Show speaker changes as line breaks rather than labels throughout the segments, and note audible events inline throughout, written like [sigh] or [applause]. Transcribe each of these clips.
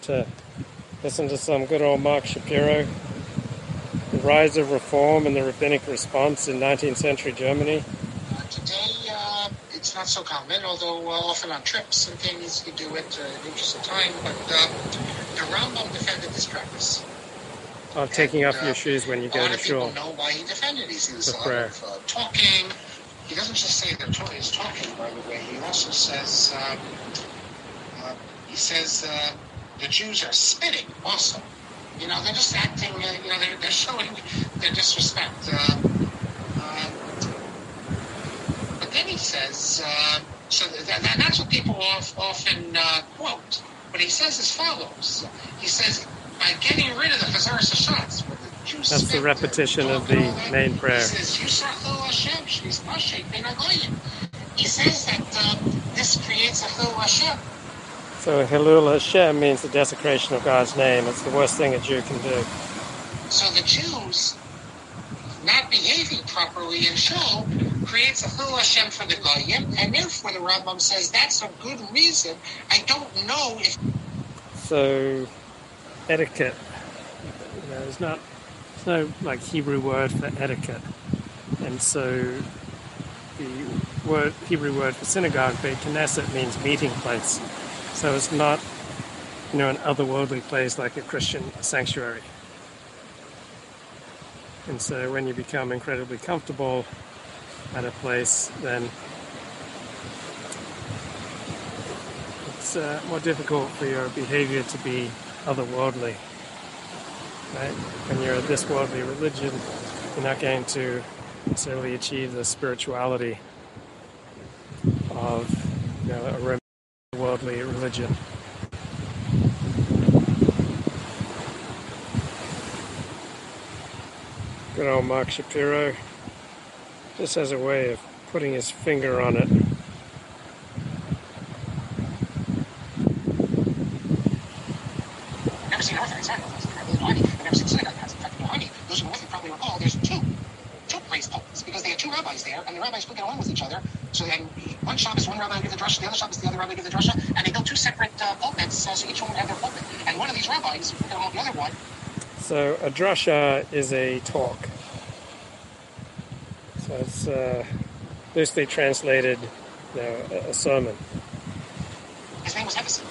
to listen to some good old Mark Shapiro. The rise of reform and the rabbinic response in 19th century Germany.
Uh, today, uh, it's not so common, although uh, often on trips and things you do it uh, in the interest of time. But uh, the Rambam defended this practice.
Of taking
And,
off
uh,
your shoes when you
A
go
lot
to
of people know why he defended it. He sees a lot
prayer.
of uh, talking. He doesn't just say that Torah is talking, by the way. He also says, um, uh, he says uh, the Jews are spitting also. You know, they're just acting, uh, you know, they're, they're showing their disrespect. Uh, uh, but then he says, uh, so that, that, that's what people of, often uh, quote. But he says as follows. He says, by getting rid of the Chazaras Hashatz, where the Jews
That's the repetition of the
talking all that,
main prayer.
He says, Yisrachel Hashem, Shvis Pashet Ben Agoyim. He says that uh, this creates a Chil Hashem.
So Hilul Hashem means the desecration of God's name. It's the worst thing a Jew can do.
So the Jews not behaving properly in Shul creates a Chil Hashem for the Goyim, and therefore the Rambam says that's a good reason. I don't know if
So etiquette. You know, there's not there's no like Hebrew word for etiquette. And so the word Hebrew word for synagogue, Beit Knesset, means meeting place. So it's not you know an otherworldly place like a Christian sanctuary. And so when you become incredibly comfortable at a place, then it's uh, more difficult for your behavior to be otherworldly. Right? When you're this worldly religion, you're not going to necessarily achieve the spirituality of you know, a worldly religion. Good old Mark Shapiro just has a way of putting his finger on it.
I've never seen an Orthodox sacrifice. I've never seen I've never seen synagogue mass. In fact, in those who were with me probably recall there's two, two place pulpits because they had two rabbis there, and the rabbis couldn't get along with each other. So then one shop is one rabbi give the drasha, the other Shabbos, the other rabbi give the drasha, and they built two separate uh, pulpits, uh, so each one would have their pulpit. And one of these rabbis would along the other one.
So a drasha is a talk. So it's uh, loosely translated, you know, a, a sermon.
His name was Hevesi.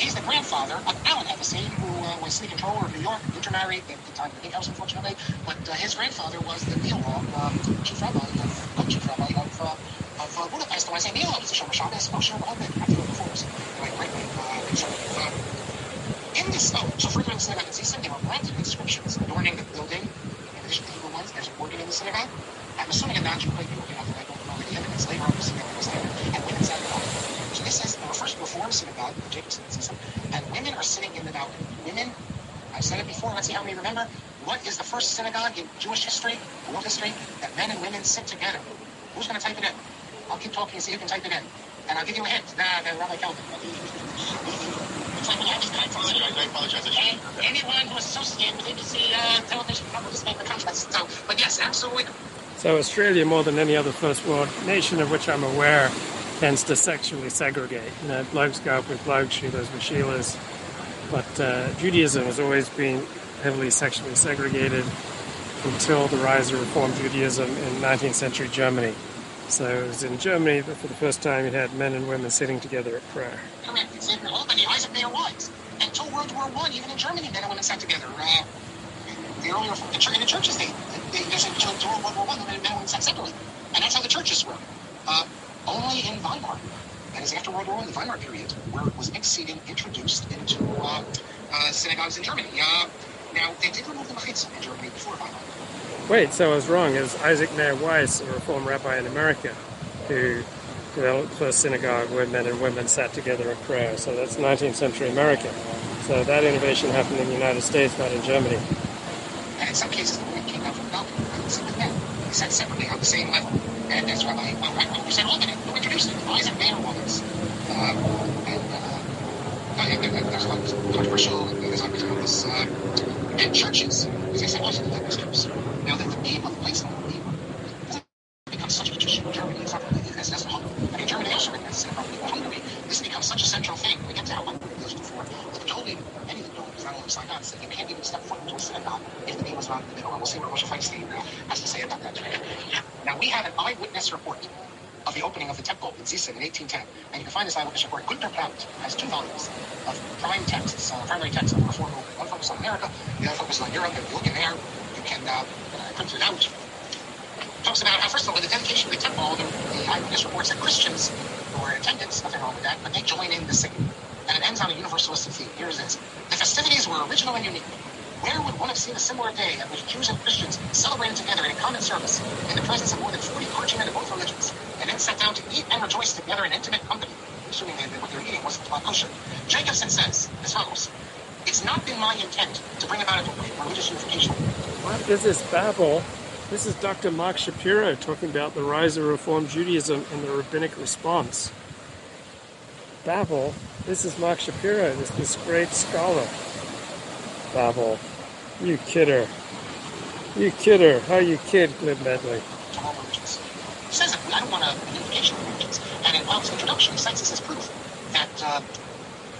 He's the grandfather of Alan Hevesi, who uh, was city controller of New York, intermarried at the time of the Big House, unfortunately. But uh, his grandfather was the Neolog, um, chief rabbi of, co-chief rabbi of, uh, Budapest. When I go before us. Anyway, uh. Uh, in this, oh, so further in the synagogue, it's there were granted inscriptions adorning the building. In addition to the Hebrew ones, there's an organ in the synagogue. I'm assuming a non-Jew might. I don't know the evidence. Later on, the synagogue was there, and women sat in the balcony. So this is the first Reform synagogue, the Jacobson system, and women are sitting in the balcony. Women, I've said it before, let's see how many remember. What is the first synagogue in Jewish history, world history, that men and women sit together? Who's going to type it in? I'll keep talking and see who can type it in. And I'll give you a hint. Nah, the Rabbi Kelvin. It's like, yeah, just I apologize. I apologize. And anyone who is associated with ABC uh, television probably just made the contest. So, but yes, absolutely.
So Australia, more than any other first world nation of which I'm aware, tends to sexually segregate. You know, blokes go up with blokes, Sheilas with Sheilas. But uh, Judaism has always been heavily sexually segregated until the rise of Reform Judaism in 19th century Germany. So it was in Germany that for the first time you had men and women sitting together at prayer.
It's in Albany, Isaac Mayer Wise. Until World War One, even in Germany, men and women sat together. Uh, the earlier in the churches, they, they until World War One, men and women sat separately, and that's how the churches were. Uh, only in Weimar, that is after World War One, the Weimar period, where it was mixed seating introduced into uh, uh, synagogues in Germany. Uh, now they did remove the mechitza in Germany before Weimar.
Wait, so I was wrong. It was Isaac Mayer Wise, a Reform rabbi in America, who developed the first synagogue where men and women sat together at prayer. So that's 19th century America. So that innovation happened in the United States, not in Germany.
And in some cases, the came out from balcony and. They sat separately on the same level. And that's Rabbi, well, right, you said Albany, who introduced it, Isaac Mayer was. Uh, and, uh, I that there's a lot of controversial, there's a lot of this, uh, and churches, as I said, also the ministers. Now that the name of the the has become such in Germany, it's not really, Hungary. I mean, Germany also recognizes it, Hungary, this becomes such a central thing. We get to how Hungary who signed on said you can't even step foot into a synagogue if the name was not in the middle. And we'll see what Moshe Feinstein has to say about that. Now, we have an eyewitness report of the opening of the temple in Seesen in 1810. And you can find this eyewitness report. Gunther Plaut has two volumes of prime texts, uh, primary texts of the Reform movement. One focuses on America, the other focuses on Europe. If you look in there, you can uh, out. Talks about how, first of all, the dedication of the temple, the, the eyewitness reports that Christians were in attendance, nothing wrong with that, but they join in the singing. And it ends on a universalistic theme. Here is. The festivities were original and unique. Where would one have seen a similar day at which Jews and Christians celebrated together in a common service in the presence of more than 40 clergymen of both religions, and then sat down to eat and rejoice together in intimate company, assuming that what they were eating was kosher? Jacobson says as follows It's not been my intent to bring about a religious unification.
What is this babble? This is Dr. Mark Shapiro talking about the rise of Reform Judaism and the rabbinic response. Babel, this is Mark Shapiro, this, this great scholar. Babel, you kidder. You kidder. How you kid, Glib Medley?
He says I don't want a. And in Plaut's introduction, he cites this as proof that uh,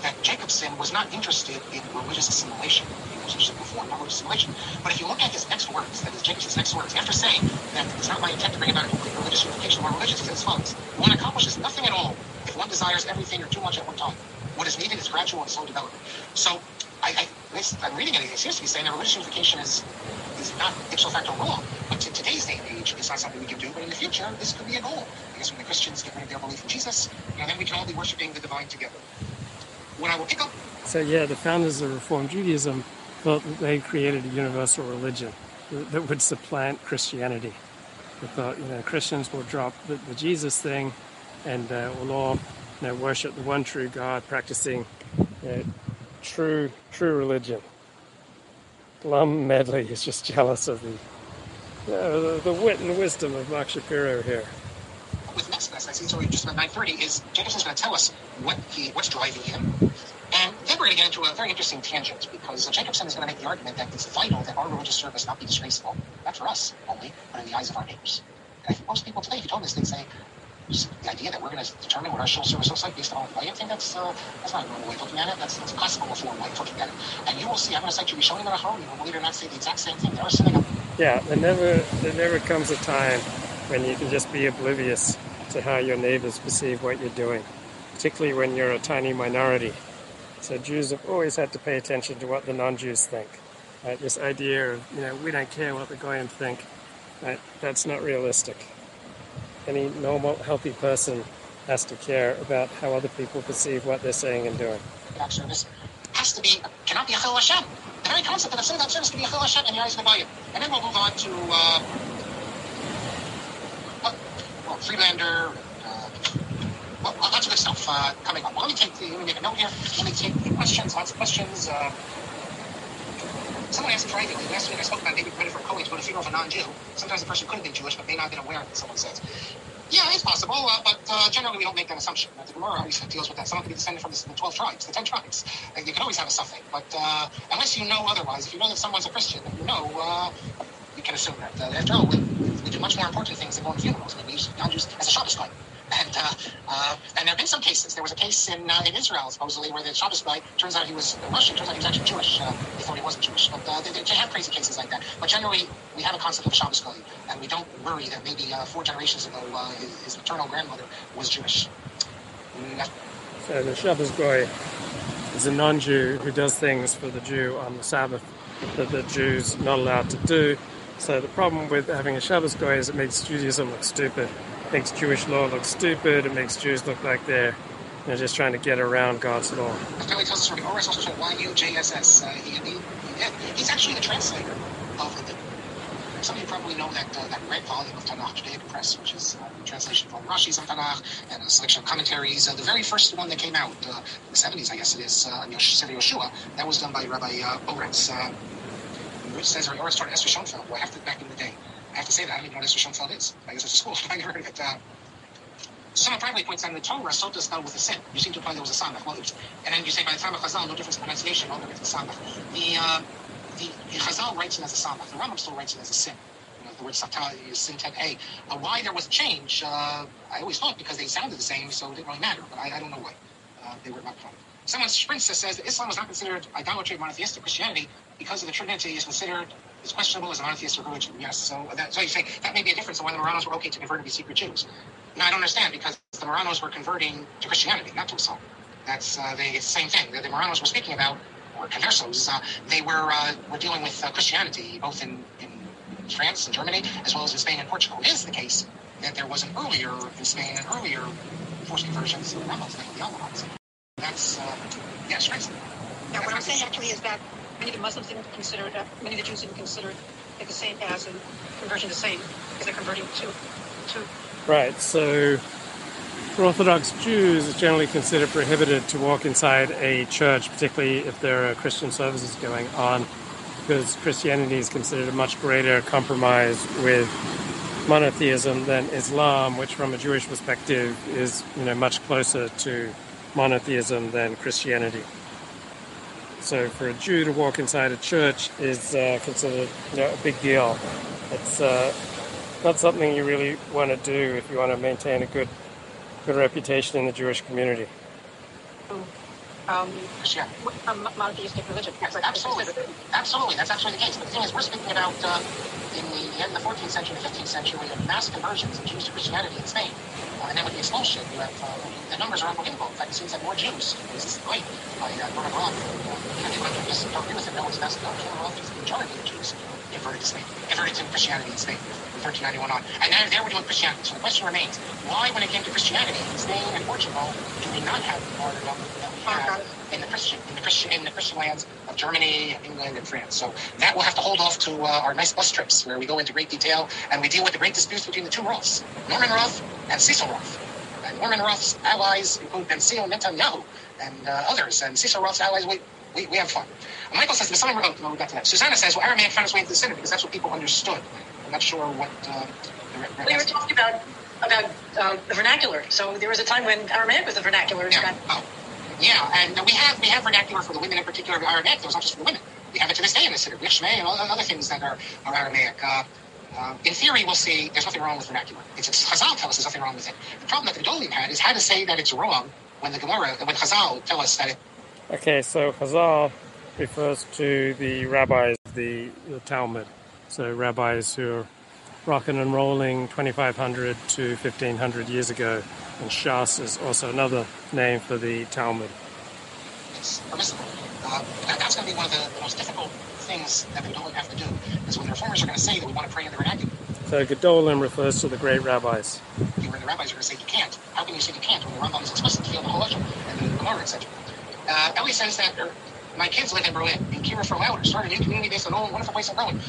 that Jacobson was not interested in religious assimilation. He was interested in reform, not religious assimilation. But if you look at his next words, that is Jacobson's next words, after saying that it's not my intent to bring about a complete religious unification of our religions, he says follows One accomplishes nothing at all if one desires everything or too much at one time. What is needed is gradual and slow development. So I, I, I'm reading it, it seems to be saying that religious unification is is not ipso facto wrong. But in today's day and age, it's not something we can do. But in the future, this could be a goal. Because when the Christians get rid of their belief in Jesus, know, then we can all be worshiping the divine together. I pick up.
So, yeah, the founders of Reform Judaism thought that they created a universal religion that would supplant Christianity. They thought, you know, Christians will drop the, the Jesus thing and uh, will all you know, worship the one true God, practicing true, true religion. Glum Medley is just jealous of the, the, the wit and wisdom of Mark Shapiro here.
So just about 9.30, is Jacobson's going to tell us what he, what's driving him. And then we're going to get into a very interesting tangent because Jacobson is going to make the argument that it's vital that our religious service not be disgraceful, not for us only, but in the eyes of our neighbors. And I think most people today, if you told them this, they'd say, the idea that we're going to determine what our social service looks like based on our I think that's uh, that's not a normal way of looking at it. That's, that's a classical reform way of looking at it. And you will see, I'm going to cite you Rishonim in a home. You will believe it or not, say the exact same thing. They are sitting up.
Yeah, there never there never comes a time when you can just be oblivious to how your neighbors perceive what you're doing, particularly when you're a tiny minority. So Jews have always had to pay attention to what the non-Jews think. Right? This idea of you know we don't care what the goyim think, right? that's not realistic. Any normal, healthy person has to care about how other people perceive what they're saying and doing.
Service has to be, cannot be a Hashem. The very concept of a synagogue service can be a Hashem in the eyes of the Bayim. And then we'll move on to, uh, well, Friedlander, uh, well, lots of good stuff uh, coming up. Well, let me take the, let me make a note here. Let me take the questions, lots of questions. Uh, Someone asked privately, last week I spoke about credit for Cohen to go to funeral of a non-Jew. Sometimes the person could have been Jewish, but may not have been aware of it, someone says. Yeah, it's possible, uh, but uh, generally we don't make that assumption. The Gemara always deals with that. Someone could be descended from the 12 tribes, the 10 tribes. And you can always have a suffix, but uh, unless you know otherwise, if you know that someone's a Christian, you know, uh, you can assume that. Uh, after all, we, do much more important things than going to funerals. I mean, we use non-Jews as a Shabbos Goy. And uh, uh, and there have been some cases. There was a case in uh, in Israel supposedly where the Shabbos Goy turns out he was Russian. Turns out he was actually Jewish. Uh, they thought he wasn't Jewish, but uh, they, they have crazy cases like that. But generally, we have a concept of Shabbos Goy, and we don't worry that maybe uh, four generations ago uh, his, his maternal grandmother was Jewish. Mm,
So the Shabbos Goy is a non-Jew who does things for the Jew on the Sabbath that the Jew's not allowed to do. So the problem with having a Shabbos Goy is it makes Judaism look stupid. It makes Jewish law look stupid. It makes Jews look like they're you know, just trying to get around God's law.
Kelly tells us from ORS also YUJSS. Uh, he, he, he, he's actually the translator of the. Some of you probably know that uh, that red volume of Tanakh Judaic Press, which is uh, translation from Rashi's of Tanakh and a selection of commentaries. Uh, the very first one that came out uh, in the 70s, I guess it is, uh, Yosh- Sefer Yoshua, that was done by Rabbi uh, Oretz. It says Rabbi Oretz started Esther Schoenfeld. Well, I have to back in the day. I have to say that I don't even know what Esther Schoenfeld is. I guess it's a school. [laughs] I never heard of it. Uh, Someone probably points out in the Torah, Sota is spelled with a sin. You seem to imply there was a samach. Well, and then you say by the time of Chazal, no difference in pronunciation, all difference in samach. The, uh, the, the Chazal writes it as a samach. The Rambam still writes it as a sin. You know, the word satah is sin 10a. Uh, why there was a change, uh, I always thought because they sounded the same, so it didn't really matter. But I, I don't know why. Uh, they were not fun. someone sprints that says that Islam was not considered idolatry of monotheistic Christianity because of the Trinity is considered is questionable as a monotheistic religion. Yes, so that, so you say that may be a difference in why the Marranos were okay to convert to be secret Jews. No, I don't understand because the Marranos were converting to Christianity, not to Islam. That's uh, the same thing. The, the Marranos were speaking about, or conversos, uh, they were uh, were dealing with uh, Christianity both in, in France and Germany as well as in Spain and Portugal. It is the case that there was an earlier in Spain, an earlier forced conversions of the Rambams, like the Almohads. That's uh, yeah, strange.
Now, what I'm saying actually is that many of the Muslims didn't consider, uh, many of the Jews didn't consider it the same as in conversion the same, because they're converting to, to
Right, so for Orthodox Jews, it's generally considered prohibited to walk inside a church, particularly if there are Christian services going on, because Christianity is considered a much greater compromise with monotheism than Islam, which from a Jewish perspective is you know much closer to monotheism than Christianity. So for a Jew to walk inside a church is uh, considered you know, a big deal. It's uh, not something you really want to do if you want to maintain a good good reputation in the Jewish community.
um,
Christianity.
a monotheistic religion.
Yes,
Like,
absolutely. Absolutely, that's actually the case. But the thing is, we're speaking about uh, in the end of the 14th century, the 15th century, we have mass conversions of Jews to Christianity in Spain. Uh, and then with the expulsion, you have uh, the numbers are unbelievable. In fact, it seems like more Jews. This is great. By uh, Norman Roth, uh, just don't agree with him. No, it's best. Norman Roth thinks the majority of Jews converted to Spain, converted to Christianity in Spain from 1391 on. And now there we're doing Christianity. So the question remains: Why, when it came to Christianity in Spain and Portugal, do we not have the martyrdom that we have in the Christian, in the Christian, in the Christian lands Germany, England, and France. So that will have to hold off to uh, our nice bus trips where we go into great detail and we deal with the great disputes between the two Roths, Norman Roth and Cecil Roth. And Norman Roth's allies include Benzion Netanyahu and uh, others, and Cecil Roth's allies. We, we, we have fun. And Michael says the Messiah. Oh, no, we got to that. Susanna says, well, Aramaic found its way into the Synod because that's what people understood. I'm not sure what. Uh, the
We were talking about about um, the vernacular. So there was a time when Aramaic was the vernacular.
Yeah.
got-
Oh. Yeah, and we have we have vernacular for the women in particular of Aramaic. Those not just for the women. We have it to this day in the city. Shmei and all the other things that are, are Aramaic. Uh, um, in theory, we'll see there's nothing wrong with vernacular. It's, it's Chazal tell us there's nothing wrong with it. The problem that the Gedolim had is how to say that it's wrong when the Gemara, and when Chazal tell us that it,
Okay, so Chazal refers to the rabbis the, the Talmud. So rabbis who are rocking and rolling 2500 to 1500 years ago. And Shas is also another name for the Talmud.
it's permissible. Uh, that's going to be one of the, the most difficult things that the Gedolim have to do, is when the reformers are going to say that we want to pray in the vernacular.
So Gedolim refers to the great rabbis.
you were the rabbis are going to say you can't. How can you say you can't when the Rambam is explicit to feel the Halacha and the Gemara, etc. Uh, Ellie says that er, my kids live in Berlin, in Kira for Louder, started a new community based on a wonderful place in Berlin.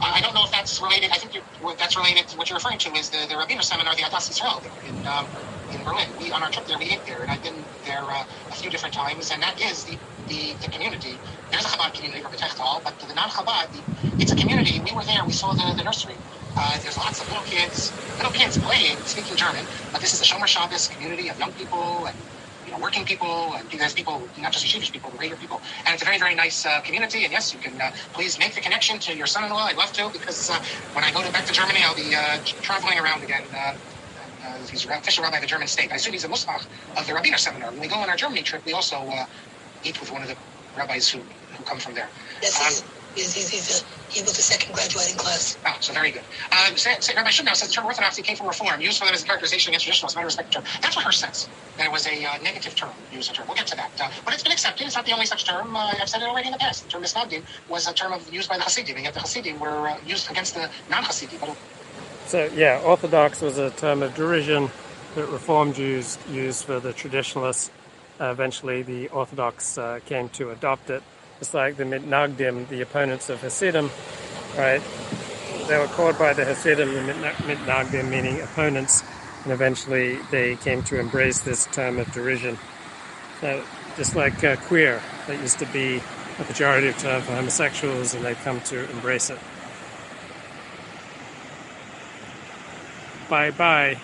I don't know if that's related. I think that's related to what you're referring to is the, the Rabbiner seminar, the Adas Israel, in, um, in Berlin. We on our trip there, we ate there, and I've been there uh, a few different times, and that is the, the, the community. There's a Chabad community, Rabbi but the non-Chabad, it's a community. We were there. We saw the, the nursery. Uh, there's lots of little kids, little kids playing, speaking German. But this is a Shomer Shabbos community of young people and you know, working people, and there's people, not just yeshivish people, but regular people. And it's a very, very nice uh, community. And yes, you can uh, please make the connection to your son-in-law. I'd love to, because uh, when I go to, back to Germany, I'll be uh, traveling around again. Uh, uh, he's an official rabbi of the German state. I assume he's a Muslim of the Rabbiner seminar. When we go on our Germany trip, we also uh, eat with one of the rabbis who, who come from there.
Yes, he's, he's, he's, he's, uh, he was the second graduating class.
Oh, so very good. Um, say, say, Rabbi says the term orthodoxy came from reform, used for them as a characterization against traditionalists. Matter of respect term. That's what her says. That it was a uh, negative term, used a term. We'll get to that. Uh, but it's been accepted. It's not the only such term. Uh, I've said it already in the past. The term misnagdim was a term of, used by the Hasidim, and yet the Hasidim were uh, used against the non-Hasidim. But
So yeah, Orthodox was a term of derision that Reform Jews used for the traditionalists. Uh, eventually, the Orthodox uh, came to adopt it. It's like the Mitnagdim, the opponents of Hasidim, right? They were called by the Hasidim the Mitna- Mitnagdim, meaning opponents, and eventually they came to embrace this term of derision. So just like uh, queer, that used to be a pejorative term for homosexuals, and they've come to embrace it. Bye bye.